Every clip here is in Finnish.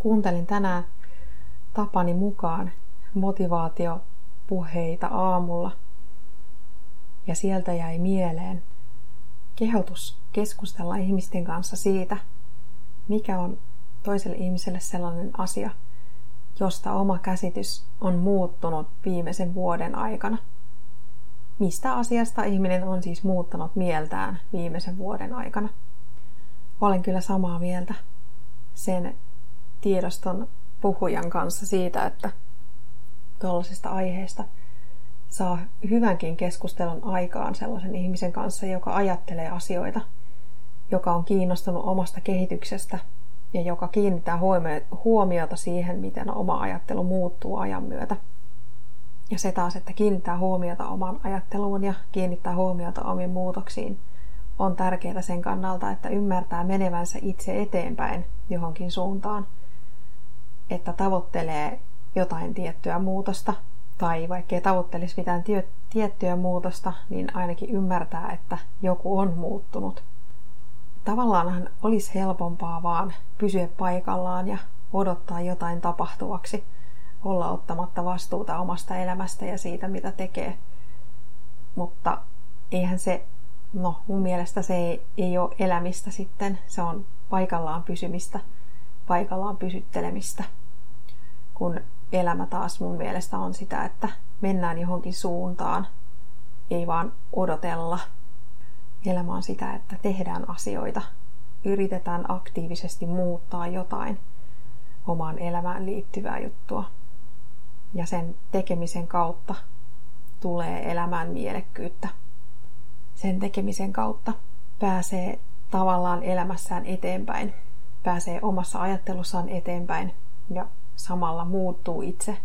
Kuuntelin tänään tapani mukaan motivaatiopuheita aamulla ja sieltä jäi mieleen kehotus keskustella ihmisten kanssa siitä, mikä on toiselle ihmiselle sellainen asia, josta oma käsitys on muuttunut viimeisen vuoden aikana. Mistä asiasta ihminen on siis muuttanut mieltään viimeisen vuoden aikana? Olen kyllä samaa mieltä sen tiedoston puhujan kanssa siitä, että tuollaisesta aiheesta saa hyvänkin keskustelun aikaan sellaisen ihmisen kanssa, joka ajattelee asioita, joka on kiinnostunut omasta kehityksestä ja joka kiinnittää huomiota siihen, miten oma ajattelu muuttuu ajan myötä. Ja se taas, että kiinnittää huomiota oman ajatteluun ja kiinnittää huomiota omiin muutoksiin, on tärkeää sen kannalta, että ymmärtää menevänsä itse eteenpäin johonkin suuntaan, että tavoittelee jotain tiettyä muutosta, tai vaikka ei tavoittelisi mitään tiettyä muutosta, niin ainakin ymmärtää, että joku on muuttunut. Tavallaanhan olisi helpompaa vaan pysyä paikallaan ja odottaa jotain tapahtuvaksi, olla ottamatta vastuuta omasta elämästä ja siitä, mitä tekee. Mutta eihän se, no mun mielestä se ei, ei ole elämistä sitten, se on paikallaan pysymistä, paikallaan pysyttelemistä. Kun elämä taas mun mielestä on sitä, että mennään johonkin suuntaan, ei vaan odotella Elämä on sitä, että tehdään asioita, yritetään aktiivisesti muuttaa jotain omaan elämään liittyvää juttua. Ja sen tekemisen kautta tulee elämään mielekkyyttä. Sen tekemisen kautta pääsee tavallaan elämässään eteenpäin, pääsee omassa ajattelussaan eteenpäin ja samalla muuttuu itse,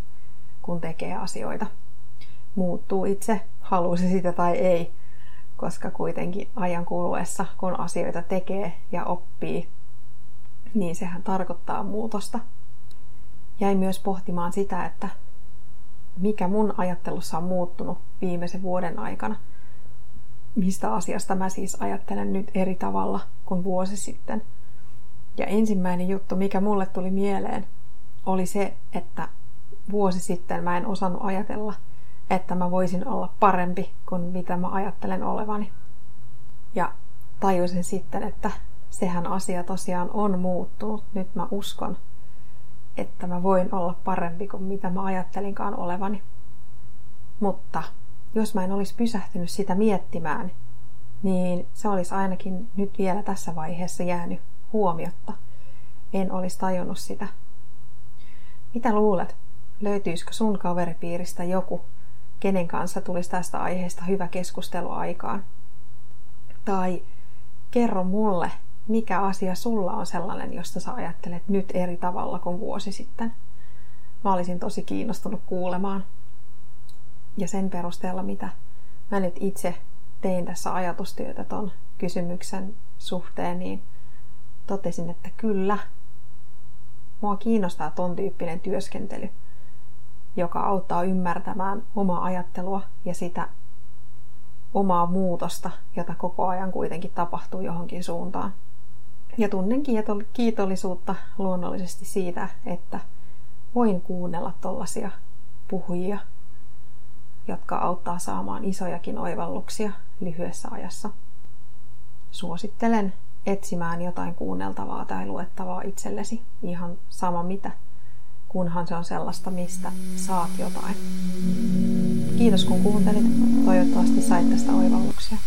kun tekee asioita. Muuttuu itse, halusi sitä tai ei, koska kuitenkin ajan kuluessa, kun asioita tekee ja oppii, niin sehän tarkoittaa muutosta. Jäin myös pohtimaan sitä, että mikä mun ajattelussa on muuttunut viimeisen vuoden aikana. Mistä asiasta mä siis ajattelen nyt eri tavalla kuin vuosi sitten. Ja ensimmäinen juttu, mikä mulle tuli mieleen, oli se, että vuosi sitten mä en osannut ajatella – että mä voisin olla parempi kuin mitä mä ajattelen olevani. Ja tajusin sitten, että sehän asia tosiaan on muuttunut. Nyt mä uskon, että mä voin olla parempi kuin mitä mä ajattelinkaan olevani. Mutta jos mä en olisi pysähtynyt sitä miettimään, niin se olisi ainakin nyt vielä tässä vaiheessa jäänyt huomiotta. En olisi tajunnut sitä. Mitä luulet? Löytyisikö sun kaveripiiristä joku, kenen kanssa tulisi tästä aiheesta hyvä keskustelu aikaan. Tai kerro mulle, mikä asia sulla on sellainen, josta sä ajattelet nyt eri tavalla kuin vuosi sitten. Mä olisin tosi kiinnostunut kuulemaan. Ja sen perusteella, mitä mä nyt itse tein tässä ajatustyötä ton kysymyksen suhteen, niin totesin, että kyllä, mua kiinnostaa ton tyyppinen työskentely – joka auttaa ymmärtämään omaa ajattelua ja sitä omaa muutosta, jota koko ajan kuitenkin tapahtuu johonkin suuntaan. Ja tunnen kiitollisuutta luonnollisesti siitä, että voin kuunnella tollasia puhujia, jotka auttaa saamaan isojakin oivalluksia lyhyessä ajassa. Suosittelen etsimään jotain kuunneltavaa tai luettavaa itsellesi, ihan sama mitä – kunhan se on sellaista, mistä saat jotain. Kiitos kun kuuntelit. Toivottavasti sait tästä oivalluksia.